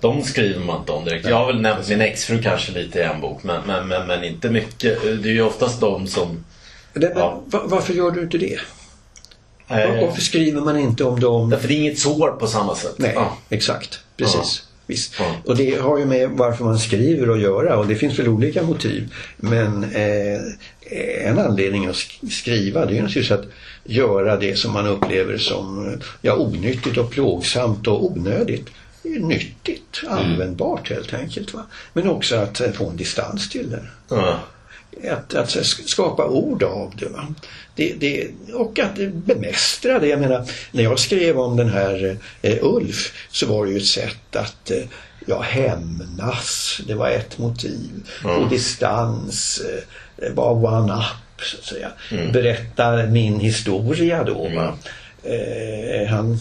[SPEAKER 4] De skriver man inte om direkt. Jag har väl nämnt min exfru kanske lite i en bok men, men, men, men inte mycket. Det är ju oftast de som...
[SPEAKER 3] Det,
[SPEAKER 4] Ja.
[SPEAKER 3] va- varför gör du inte det? Varför skriver man inte om dem?
[SPEAKER 4] därför det är inget sår på samma sätt.
[SPEAKER 3] Nej,
[SPEAKER 4] Ja.
[SPEAKER 3] exakt. Precis. Visst. Och det har ju med varför man skriver att göra och det finns väl olika motiv. Men eh, en anledning att sk- skriva det är naturligtvis att göra det som man upplever som eh, ja, onyttigt och plågsamt och onödigt. Nyttigt, användbart helt enkelt. Va? Men också att eh, få en distans till det
[SPEAKER 4] Ja.
[SPEAKER 3] att, att sk- skapa ord av det, det, det. Och att bemästra det. Jag menar, när jag skrev om den här eh, Ulf så var det ju ett sätt att eh, ja, hämnas. Det var ett motiv. Och distans eh, var one-up, så att säga. Berätta min historia då. Va? Eh, han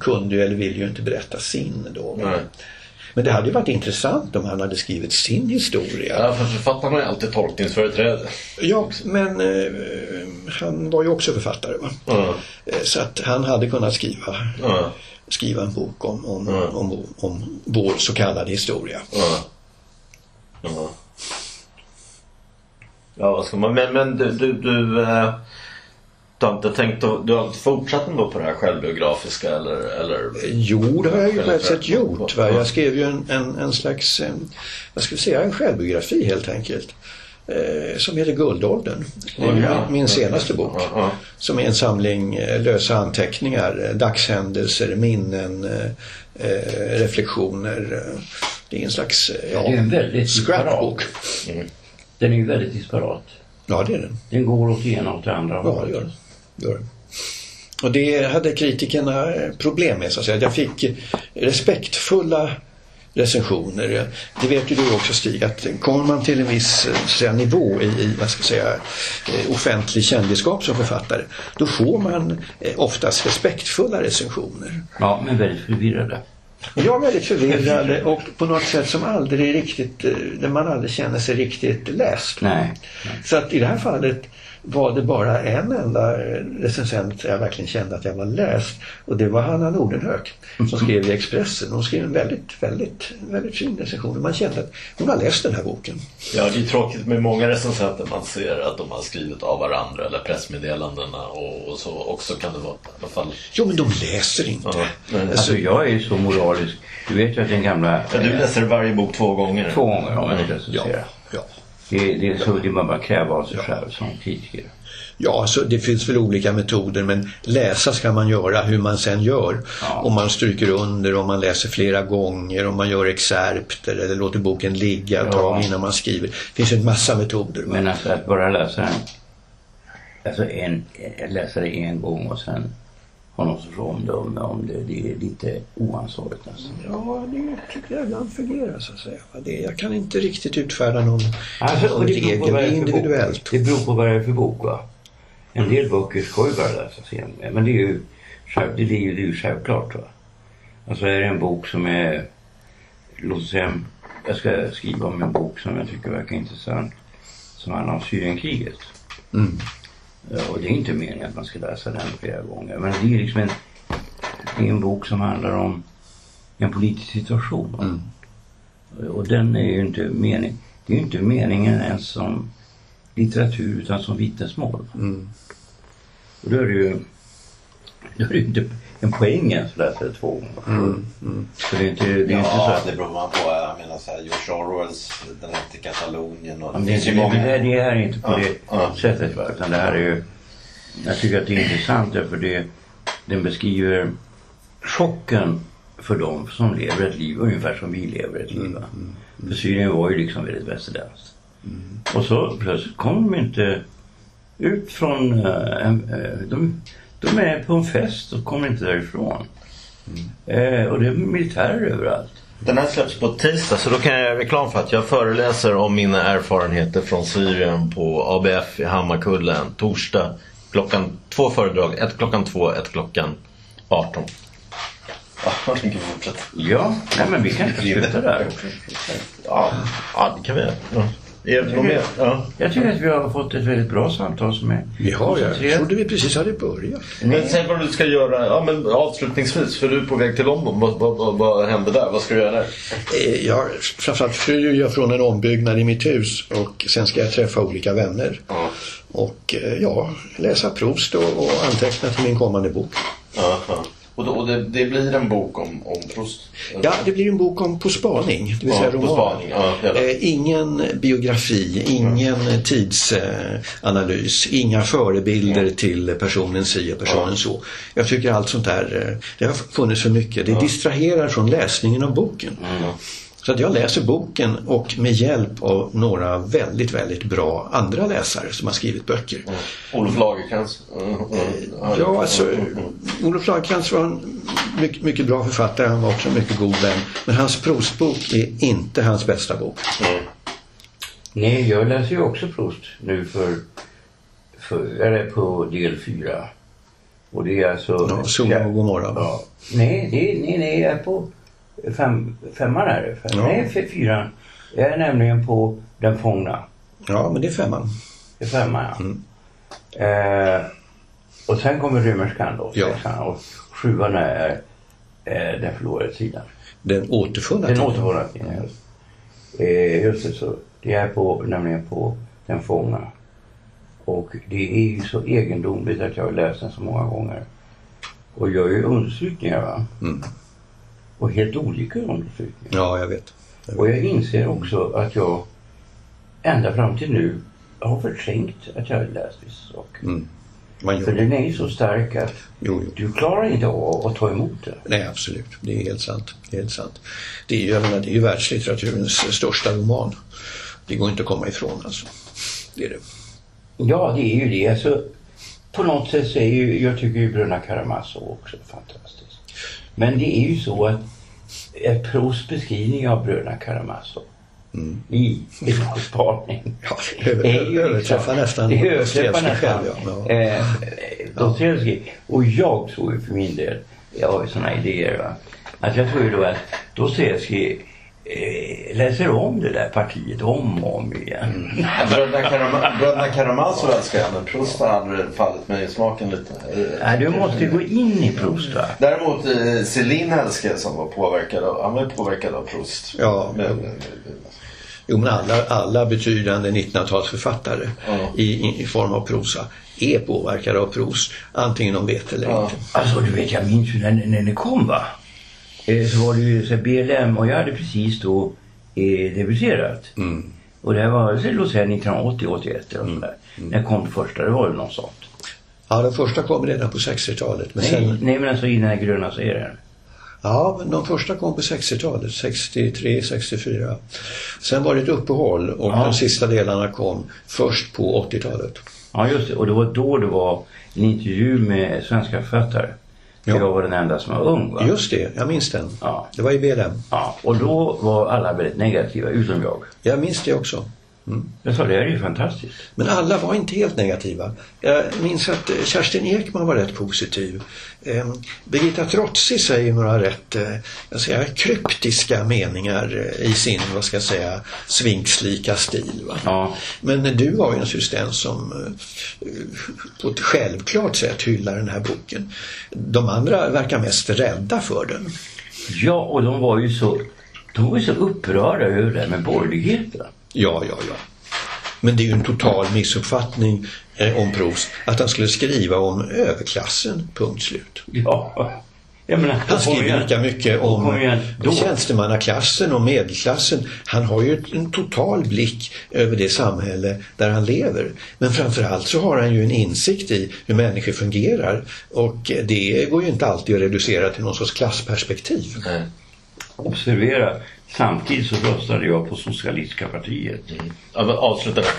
[SPEAKER 3] kunde ju, eller ville ju inte berätta sin då. Men det hade ju varit intressant om han hade skrivit sin historia.
[SPEAKER 4] Ja, för författarna har ju alltid tolkningsföreträde.
[SPEAKER 3] Ja, men eh, han var ju också författare. Va? Eh, Så att han hade kunnat skriva,
[SPEAKER 4] Ja.
[SPEAKER 3] skriva en bok om, om,
[SPEAKER 4] Ja.
[SPEAKER 3] om, om vår så kallade historia.
[SPEAKER 4] Ja. Vad ska man... Men, men du, du, du, eh, du har inte tänkt att... Du har inte fortsatt ändå på det här självbiografiska eller? eller...
[SPEAKER 3] Jo, det har jag ju på ett sätt gjort. Va? Jag skrev ju en, en, en slags, vad ska vi säga, en självbiografi helt enkelt. Eh, som heter Guldåldern. Det är ju
[SPEAKER 4] Ja.
[SPEAKER 3] min, min senaste bok.
[SPEAKER 4] Ja, ja.
[SPEAKER 3] Som är en samling eh, lösa anteckningar, eh, dagshändelser, minnen, eh, eh, reflektioner. Det är en slags ja,
[SPEAKER 5] Det är en väldigt
[SPEAKER 3] scrapbook.
[SPEAKER 5] Den är ju väldigt disparat.
[SPEAKER 3] Ja, det är den.
[SPEAKER 5] Den går åt ena och åt andra
[SPEAKER 3] Ja, det gör den. Och det hade kritikerna problem med så att säga. Jag fick respektfulla recensioner. Det vet ju du också Stig att kommer man till en viss eh, säga, nivå i, i vad ska jag säga, eh, offentlig kändisskap som författare då får man eh, oftast respektfulla recensioner.
[SPEAKER 5] Ja, men väldigt förvirrade.
[SPEAKER 3] Jag är väldigt förvirrad och på något sätt som aldrig riktigt, eh, där man aldrig känner sig riktigt läst.
[SPEAKER 5] Nej.
[SPEAKER 3] Så att i det här fallet var det bara en enda recensent jag verkligen kände att jag var läst och det var Hanna Nordenhök som skrev i Expressen. Hon skrev en väldigt, väldigt, väldigt fin recension. Man kände att hon har läst den här boken.
[SPEAKER 4] Ja, det är tråkigt med många recensenter man ser att de har skrivit av varandra eller pressmeddelandena och, och så också kan det vara i alla fall.
[SPEAKER 3] Jo, men de läser inte.
[SPEAKER 4] Ja, men-
[SPEAKER 5] Alltså jag är så moralisk. Du vet ju att den gamla...
[SPEAKER 4] Ja, du läser varje bok två gånger.
[SPEAKER 5] Två gånger om man
[SPEAKER 3] Ja,
[SPEAKER 5] recenserar.
[SPEAKER 3] ja.
[SPEAKER 5] Det, det är så det man bara kräva av sig själv som kritiker.
[SPEAKER 3] Ja, alltså, det finns väl olika metoder men läsa ska man göra hur man sen gör.
[SPEAKER 5] Ja.
[SPEAKER 3] Om man stryker under, om man läser flera gånger, om man gör excerpter eller låter boken ligga ett
[SPEAKER 5] Ja.
[SPEAKER 3] tag innan man skriver. Det finns en massa metoder.
[SPEAKER 5] Men alltså att bara läsa den, alltså en, läsa det en gång och sen ha någon sorts omdöme om det, det är lite oansvarigt nästan.
[SPEAKER 3] Ja, det tycker jag ibland fungerar så att säga. Det, jag kan inte riktigt utfärda någon,
[SPEAKER 5] Alltså,
[SPEAKER 3] regel. Det är
[SPEAKER 5] bok.
[SPEAKER 3] individuellt.
[SPEAKER 5] Det beror på vad det är för bok va. En del böcker ska ju bara läsas igen. Men det är ju, det är ju, det är ju självklart va. Alltså är det en bok som är, låt oss säga, jag ska skriva om en bok som jag tycker verkar intressant. Som handlar om Syrienkriget.
[SPEAKER 3] Mm.
[SPEAKER 5] Ja, Och det är inte meningen att man ska läsa den flera gånger. Men det är liksom en, det är en bok som handlar om en politisk situation.
[SPEAKER 3] Mm.
[SPEAKER 5] Och den är ju inte mening, det är ju inte meningen ens som litteratur utan som vittnesmål.
[SPEAKER 3] Mm.
[SPEAKER 5] Och då är det ju, då är det inte en poäng ens att läsa det två gånger.
[SPEAKER 3] Mm. Mm.
[SPEAKER 5] Så det är inte, det är inte så
[SPEAKER 2] Ja,
[SPEAKER 5] att
[SPEAKER 2] det beror man på. Jag menar så här, George Orwells Den hette Katalonien och
[SPEAKER 5] Ja, men det, är inte, det, det, det är inte på
[SPEAKER 2] Ja,
[SPEAKER 5] det
[SPEAKER 2] ja.
[SPEAKER 5] sättet. Va? Utan det här är ju... Jag tycker att det är intressant därför det, den beskriver chocken för dem som lever ett liv ungefär som vi lever ett liv. Va? För Syrien var ju liksom väldigt västerländskt. Och så plötsligt kom de inte ut från... en, eh, de, de är på en fest och kommer inte därifrån. Eh, och det är militärer överallt.
[SPEAKER 4] Den här släpps på tisdag så då kan jag göra reklam för att jag föreläser om mina erfarenheter från Syrien på ABF i Hammarkullen torsdag klockan två föredrag. Ett klockan två, ett klockan 18.
[SPEAKER 2] Ja,
[SPEAKER 5] nej men vi kan inte sluta där.
[SPEAKER 4] Ja, ja det kan vi göra. Ja. Är det något mer? Ja.
[SPEAKER 5] Jag tycker att vi har fått ett väldigt bra samtal som är
[SPEAKER 3] Vi har jag
[SPEAKER 5] koncentrerat.
[SPEAKER 3] trodde vi precis hade börjat.
[SPEAKER 4] Men säg vad du ska göra ja, men avslutningsvis för du är på väg till London. Vad, vad, vad, vad händer där? Vad ska du göra där?
[SPEAKER 3] Eh, Jag, framförallt flyr jag från en ombyggnad i mitt hus och sen ska jag träffa olika vänner.
[SPEAKER 4] Ja.
[SPEAKER 3] Och eh, ja, läsa Proust och, och anteckna till min kommande bok.
[SPEAKER 4] Ja, ja.
[SPEAKER 2] Och, då, och det, det, blir en bok om, om Proust?
[SPEAKER 3] Ja, det blir en bok om På spaning, det vill säga roman.
[SPEAKER 2] Spaning, ja,
[SPEAKER 3] eh, ingen biografi, ingen mm. tidsanalys, inga förebilder mm. till personen si och personen mm. så. Jag tycker allt sånt där, eh, det har funnits för mycket. Det distraherar från läsningen av boken. Så att jag läser boken och med hjälp av några väldigt, väldigt bra andra läsare som har skrivit böcker. Mm.
[SPEAKER 2] Olof Lagercrantz?
[SPEAKER 3] Mm. Mm. Ja, alltså Olof Lagercrantz var en mycket, mycket, bra författare. Han var också en mycket god vän. Men hans Proustbok är inte hans bästa bok.
[SPEAKER 5] Mm. Nej, jag läser ju också Proust nu för, för jag är på del fyra. Och det är alltså...
[SPEAKER 3] Ja, Sol och god morgon.
[SPEAKER 5] Ja. Nej, det, nej, nej, jag är på fem, femman är det. Fem, ja. Nej, fyran. Jag är nämligen på Den fångna.
[SPEAKER 3] Ja, men det är femman.
[SPEAKER 5] Det är femman, ja. Mm. Eh, och sen kommer Rymmerskan då. Ja. Och sjuan är eh, Den förlorade sidan.
[SPEAKER 3] Den återfunna
[SPEAKER 5] Den återfunna tiden, mm. just. Eh, just det, så. Det är på, nämligen på Den fångna. Och det är ju så egendomligt att jag har läst den så många gånger. Och gör ju understrykningar va. Mm. Och helt olika undersökningar.
[SPEAKER 3] Ja, jag vet.
[SPEAKER 5] jag vet. Och jag inser också att jag ända fram till nu har förträngt att jag läst vissa saker. Mm. För den är ju så stark att jo, jo. du klarar inte av att ta emot det.
[SPEAKER 3] Nej, absolut. Det är helt sant. Det är, helt sant. Det är, jag menar, det är ju världslitteraturens största roman. Det går inte att komma ifrån alltså. Det är det.
[SPEAKER 5] Ja, det är ju det. Alltså, på något sätt så är ju, jag tycker ju Bruna Karamazov också fantastisk. Men det är ju så att ett Prousts beskrivning av bröderna Karamazov mm. i Spaning
[SPEAKER 3] ja, över, överträffar nästan
[SPEAKER 5] det överträffar nästan ja. eh, Dostojevskij. Och jag tror ju för min del, jag har ju sådana idéer va, att jag tror ju då att Dostojevskij läser om det där partiet om och om igen.
[SPEAKER 2] Mm. Bröderna Karamazov älskar jag men Proust har aldrig fallit mig i smaken lite.
[SPEAKER 5] Nej, du måste gå in i Proust va?
[SPEAKER 2] Däremot eh, Celine älskar jag som var påverkad av, han var påverkad av Proust.
[SPEAKER 3] Ja. Men, Jo men alla, alla betydande 1900-talsförfattare ja. i, i form av prosa är påverkade av Proust. Antingen de vet eller ja. inte.
[SPEAKER 5] Alltså du vet jag minns ju när, när det kom va? Eh, så var det ju så BLM och jag hade precis då eh, debuterat. Mm. Och det var så låt säga 1980, 81 eller mm. Mm. När kom det första? Det var väl något sånt.
[SPEAKER 3] Ja, den första kom redan på 60-talet.
[SPEAKER 5] Nej, sen... nej, men alltså i den här gröna serien.
[SPEAKER 3] Ja, men de första kom på 60-talet, 63, 64. Sen var det ett uppehåll och ja. de sista delarna kom först på 80-talet.
[SPEAKER 5] Ja, just det. Och det var då det var en intervju med svenska författare. Ja. Jag var den enda som var ung va?
[SPEAKER 3] Just det, jag minns den. Ja. Det var i BLM.
[SPEAKER 5] Ja, och då var alla väldigt negativa, utom jag.
[SPEAKER 3] Jag minns det också.
[SPEAKER 5] Mm. Jag sa det är ju fantastiskt.
[SPEAKER 3] Men alla var inte helt negativa. Jag minns att eh, Kerstin Ekman var rätt positiv. Eh, Birgitta Trotsi säger några rätt eh, jag säga, kryptiska meningar i sin, vad ska jag säga, svinkslika stil. Va? Ja. Men du var ju naturligtvis den som på ett självklart sätt hyllar den här boken. De andra verkar mest rädda för den.
[SPEAKER 5] Ja, och de var ju så, de var ju så upprörda över det med borgerligheten.
[SPEAKER 3] Ja, ja, ja. Men det är ju en total missuppfattning eh, om Proust att han skulle skriva om överklassen, punkt slut.
[SPEAKER 5] Ja.
[SPEAKER 3] Menar, han skriver lika mycket om tjänstemannaklassen och medelklassen. Han har ju en total blick över det samhälle där han lever. Men framförallt så har han ju en insikt i hur människor fungerar och det går ju inte alltid att reducera till någon sorts klassperspektiv. Nej.
[SPEAKER 5] Observera, Samtidigt så röstade jag på Socialistiska partiet. Mm.
[SPEAKER 2] Avsluta där.